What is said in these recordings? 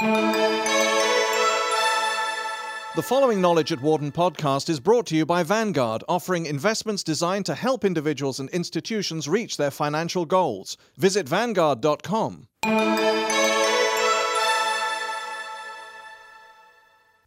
The following Knowledge at Wharton podcast is brought to you by Vanguard, offering investments designed to help individuals and institutions reach their financial goals. Visit Vanguard.com.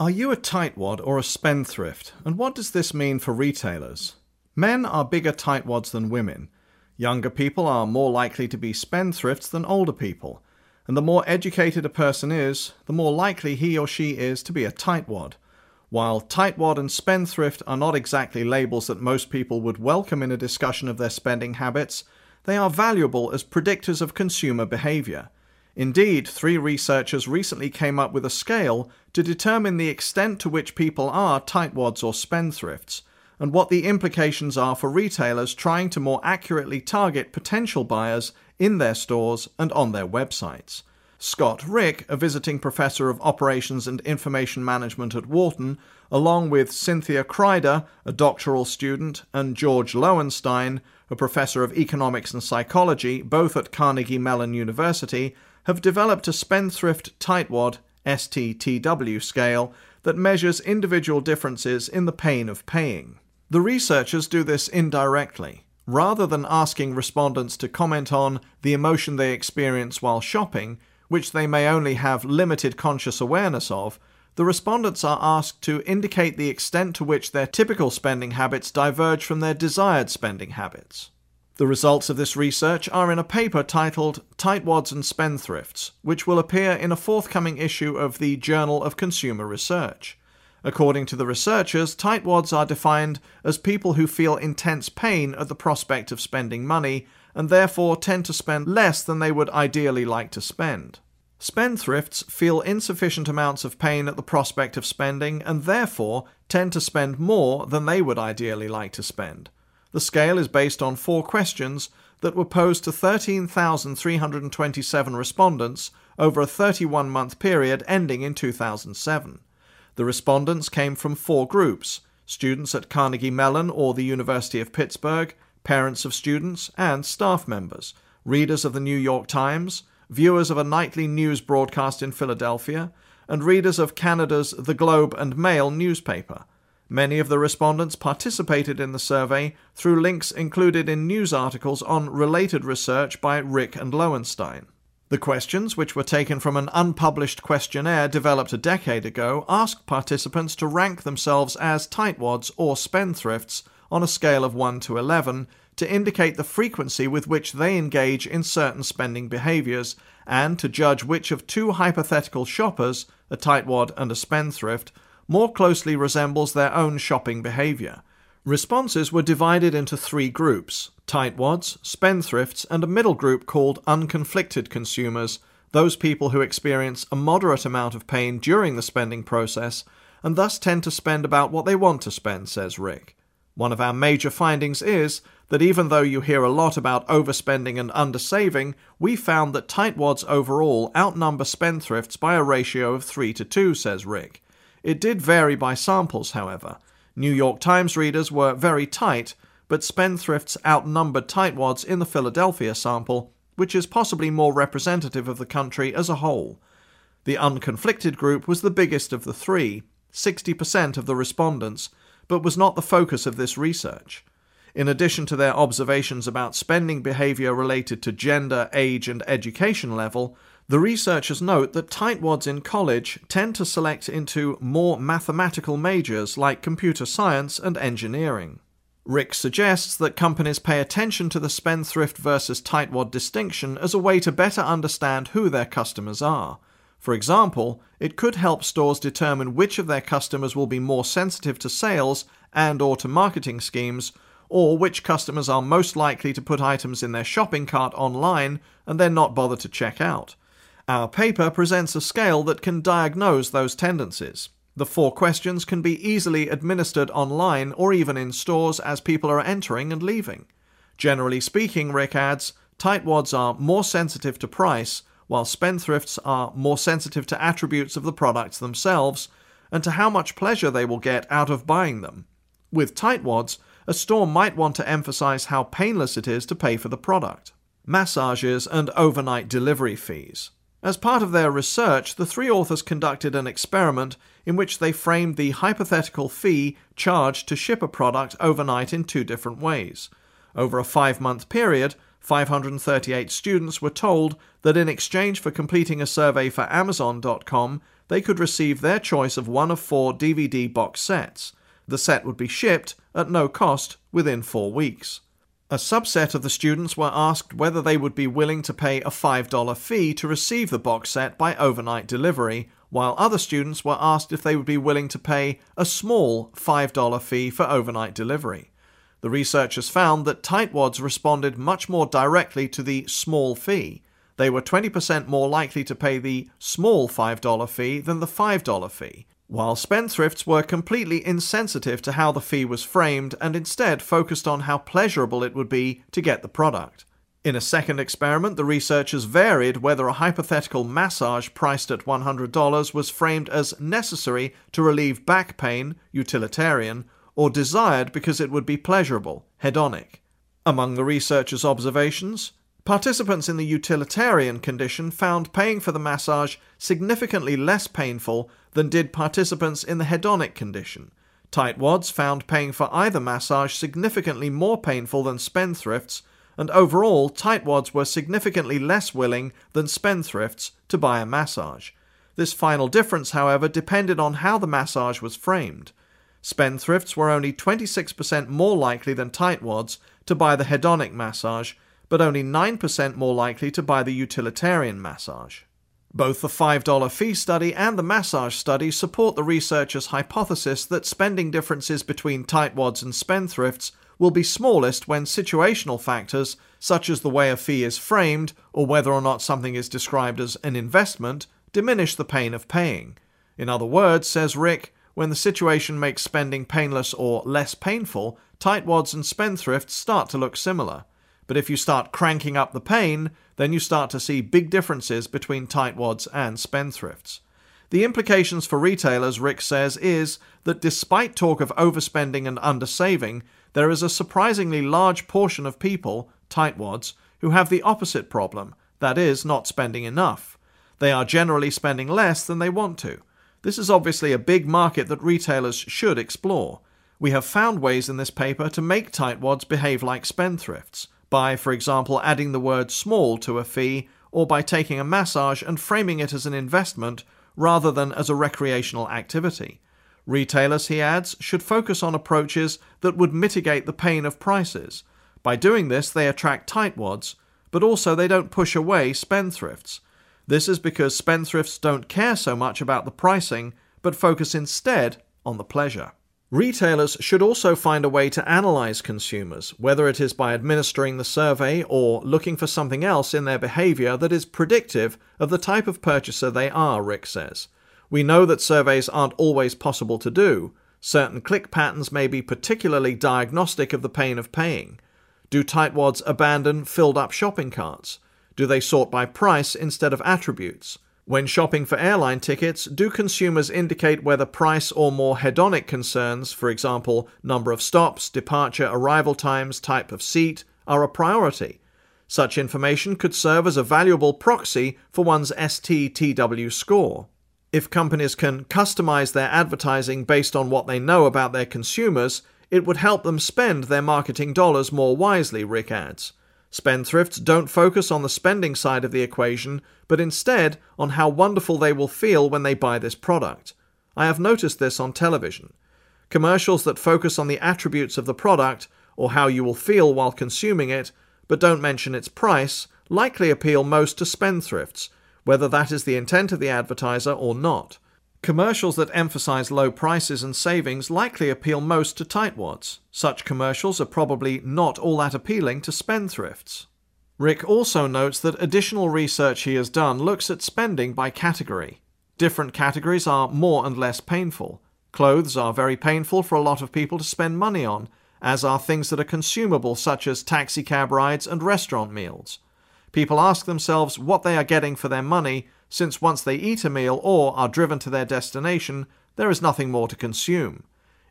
Are you a tightwad or a spendthrift? And what does this mean for retailers? Men are bigger tightwads than women. Younger people are more likely to be spendthrifts than older people. And the more educated a person is, the more likely he or she is to be a tightwad. While tightwad and spendthrift are not exactly labels that most people would welcome in a discussion of their spending habits, they are valuable as predictors of consumer behavior. Indeed, three researchers recently came up with a scale to determine the extent to which people are tightwads or spendthrifts, and what the implications are for retailers trying to more accurately target potential buyers in their stores and on their websites. Scott Rick, a visiting professor of operations and information management at Wharton, along with Cynthia Cryder, a doctoral student, and George Loewenstein, a professor of economics and psychology, both at Carnegie Mellon University, have developed a spendthrift tightwad STTW scale that measures individual differences in the pain of paying. The researchers do this indirectly. Rather than asking respondents to comment on the emotion they experience while shopping, which they may only have limited conscious awareness of, the respondents are asked to indicate the extent to which their typical spending habits diverge from their desired spending habits. The results of this research are in a paper titled Tightwads and Spendthrifts, which will appear in a forthcoming issue of the Journal of Consumer Research. According to the researchers, tightwads are defined as people who feel intense pain at the prospect of spending money and therefore tend to spend less than they would ideally like to spend. Spendthrifts feel insufficient amounts of pain at the prospect of spending and therefore tend to spend more than they would ideally like to spend. The scale is based on four questions that were posed to 13,327 respondents over a 31 month period ending in 2007. The respondents came from four groups students at Carnegie Mellon or the University of Pittsburgh, parents of students, and staff members, readers of the New York Times, viewers of a nightly news broadcast in Philadelphia, and readers of Canada's The Globe and Mail newspaper. Many of the respondents participated in the survey through links included in news articles on related research by Rick and Loewenstein. The questions, which were taken from an unpublished questionnaire developed a decade ago, asked participants to rank themselves as tightwads or spendthrifts on a scale of 1 to 11 to indicate the frequency with which they engage in certain spending behaviors and to judge which of two hypothetical shoppers, a tightwad and a spendthrift, more closely resembles their own shopping behavior. Responses were divided into three groups tightwads, spendthrifts, and a middle group called unconflicted consumers, those people who experience a moderate amount of pain during the spending process and thus tend to spend about what they want to spend, says Rick. One of our major findings is that even though you hear a lot about overspending and undersaving, we found that tightwads overall outnumber spendthrifts by a ratio of 3 to 2, says Rick. It did vary by samples, however. New York Times readers were very tight, but spendthrifts outnumbered tightwads in the Philadelphia sample, which is possibly more representative of the country as a whole. The unconflicted group was the biggest of the three, 60% of the respondents, but was not the focus of this research. In addition to their observations about spending behavior related to gender, age, and education level, the researchers note that tightwads in college tend to select into more mathematical majors like computer science and engineering. Rick suggests that companies pay attention to the spendthrift versus tightwad distinction as a way to better understand who their customers are. For example, it could help stores determine which of their customers will be more sensitive to sales and or to marketing schemes, or which customers are most likely to put items in their shopping cart online and then not bother to check out. Our paper presents a scale that can diagnose those tendencies. The four questions can be easily administered online or even in stores as people are entering and leaving. Generally speaking, Rick adds, tightwads are more sensitive to price while spendthrifts are more sensitive to attributes of the products themselves and to how much pleasure they will get out of buying them. With tightwads, a store might want to emphasize how painless it is to pay for the product. Massages and overnight delivery fees. As part of their research, the three authors conducted an experiment in which they framed the hypothetical fee charged to ship a product overnight in two different ways. Over a five month period, 538 students were told that in exchange for completing a survey for Amazon.com, they could receive their choice of one of four DVD box sets. The set would be shipped at no cost within four weeks. A subset of the students were asked whether they would be willing to pay a $5 fee to receive the box set by overnight delivery, while other students were asked if they would be willing to pay a small $5 fee for overnight delivery. The researchers found that tightwads responded much more directly to the small fee. They were 20% more likely to pay the small $5 fee than the $5 fee while spendthrifts were completely insensitive to how the fee was framed and instead focused on how pleasurable it would be to get the product. In a second experiment, the researchers varied whether a hypothetical massage priced at $100 was framed as necessary to relieve back pain, utilitarian, or desired because it would be pleasurable, hedonic. Among the researchers' observations, Participants in the utilitarian condition found paying for the massage significantly less painful than did participants in the hedonic condition. Tightwads found paying for either massage significantly more painful than spendthrifts, and overall, tightwads were significantly less willing than spendthrifts to buy a massage. This final difference, however, depended on how the massage was framed. Spendthrifts were only 26% more likely than tightwads to buy the hedonic massage, but only 9% more likely to buy the utilitarian massage. Both the $5 fee study and the massage study support the researchers' hypothesis that spending differences between tightwads and spendthrifts will be smallest when situational factors, such as the way a fee is framed or whether or not something is described as an investment, diminish the pain of paying. In other words, says Rick, when the situation makes spending painless or less painful, tightwads and spendthrifts start to look similar. But if you start cranking up the pain, then you start to see big differences between tightwads and spendthrifts. The implications for retailers, Rick says, is that despite talk of overspending and undersaving, there is a surprisingly large portion of people, tightwads, who have the opposite problem that is, not spending enough. They are generally spending less than they want to. This is obviously a big market that retailers should explore. We have found ways in this paper to make tightwads behave like spendthrifts by, for example, adding the word small to a fee, or by taking a massage and framing it as an investment rather than as a recreational activity. Retailers, he adds, should focus on approaches that would mitigate the pain of prices. By doing this, they attract tightwads, but also they don't push away spendthrifts. This is because spendthrifts don't care so much about the pricing, but focus instead on the pleasure. Retailers should also find a way to analyze consumers, whether it is by administering the survey or looking for something else in their behavior that is predictive of the type of purchaser they are, Rick says. We know that surveys aren't always possible to do. Certain click patterns may be particularly diagnostic of the pain of paying. Do tightwads abandon filled up shopping carts? Do they sort by price instead of attributes? When shopping for airline tickets, do consumers indicate whether price or more hedonic concerns, for example, number of stops, departure, arrival times, type of seat, are a priority? Such information could serve as a valuable proxy for one's STTW score. If companies can customize their advertising based on what they know about their consumers, it would help them spend their marketing dollars more wisely, Rick adds. Spendthrifts don't focus on the spending side of the equation, but instead on how wonderful they will feel when they buy this product. I have noticed this on television. Commercials that focus on the attributes of the product, or how you will feel while consuming it, but don't mention its price, likely appeal most to spendthrifts, whether that is the intent of the advertiser or not. Commercials that emphasize low prices and savings likely appeal most to tightwads. Such commercials are probably not all that appealing to spendthrifts. Rick also notes that additional research he has done looks at spending by category. Different categories are more and less painful. Clothes are very painful for a lot of people to spend money on, as are things that are consumable, such as taxicab rides and restaurant meals. People ask themselves what they are getting for their money since once they eat a meal or are driven to their destination, there is nothing more to consume.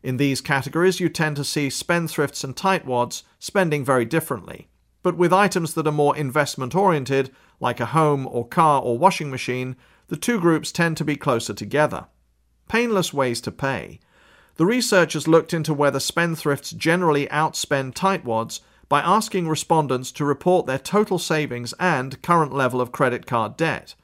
In these categories, you tend to see spendthrifts and tightwads spending very differently. but with items that are more investment oriented, like a home or car or washing machine, the two groups tend to be closer together. Painless ways to pay. The researchers looked into whether spendthrifts generally outspend tightwads by asking respondents to report their total savings and current level of credit card debt.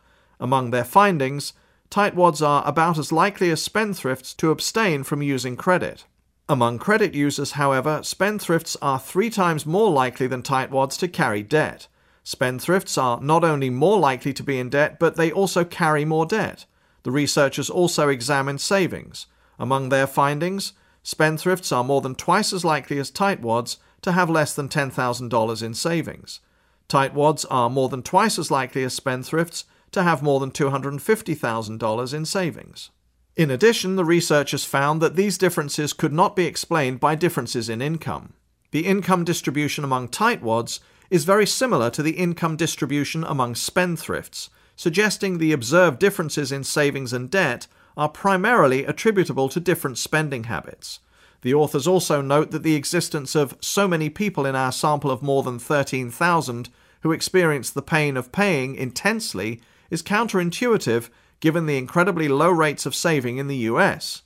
Among their findings, tightwads are about as likely as spendthrifts to abstain from using credit. Among credit users, however, spendthrifts are three times more likely than tightwads to carry debt. Spendthrifts are not only more likely to be in debt, but they also carry more debt. The researchers also examined savings. Among their findings, spendthrifts are more than twice as likely as tightwads to have less than $10,000 in savings. Tightwads are more than twice as likely as spendthrifts to have more than $250,000 in savings. In addition, the researchers found that these differences could not be explained by differences in income. The income distribution among tightwads is very similar to the income distribution among spendthrifts, suggesting the observed differences in savings and debt are primarily attributable to different spending habits. The authors also note that the existence of so many people in our sample of more than 13,000 who experience the pain of paying intensely is counterintuitive given the incredibly low rates of saving in the US.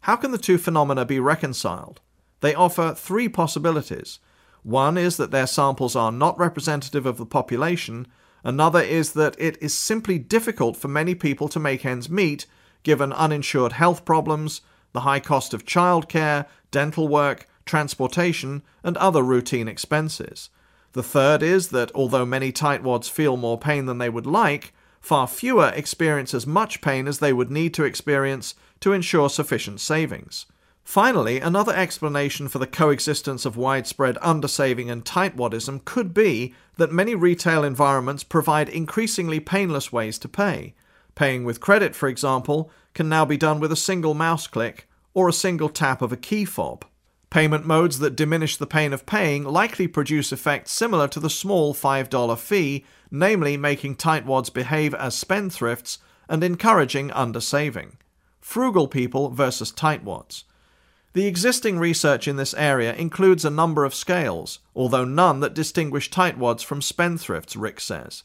How can the two phenomena be reconciled? They offer three possibilities. One is that their samples are not representative of the population, another is that it is simply difficult for many people to make ends meet given uninsured health problems, the high cost of childcare, dental work, transportation, and other routine expenses. The third is that although many tightwads feel more pain than they would like, far fewer experience as much pain as they would need to experience to ensure sufficient savings. Finally, another explanation for the coexistence of widespread undersaving and tightwadism could be that many retail environments provide increasingly painless ways to pay. Paying with credit, for example, can now be done with a single mouse click or a single tap of a key fob. Payment modes that diminish the pain of paying likely produce effects similar to the small $5 fee, namely making tightwads behave as spendthrifts and encouraging undersaving. Frugal people versus tightwads. The existing research in this area includes a number of scales, although none that distinguish tightwads from spendthrifts, Rick says.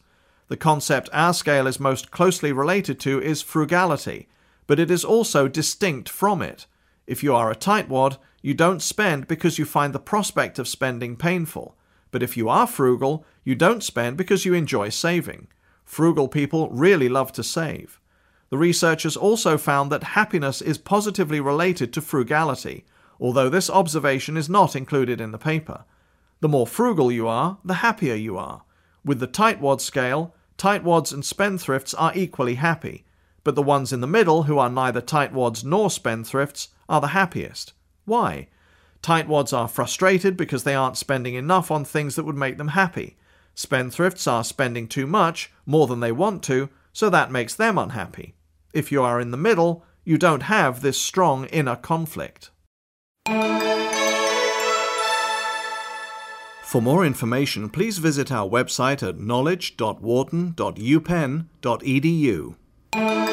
The concept our scale is most closely related to is frugality, but it is also distinct from it. If you are a tightwad, you don't spend because you find the prospect of spending painful. But if you are frugal, you don't spend because you enjoy saving. Frugal people really love to save. The researchers also found that happiness is positively related to frugality, although this observation is not included in the paper. The more frugal you are, the happier you are. With the tightwad scale, tightwads and spendthrifts are equally happy, but the ones in the middle, who are neither tightwads nor spendthrifts, are the happiest. Why? Tightwads are frustrated because they aren't spending enough on things that would make them happy. Spendthrifts are spending too much, more than they want to, so that makes them unhappy. If you are in the middle, you don't have this strong inner conflict. For more information, please visit our website at knowledge.wharton.upenn.edu.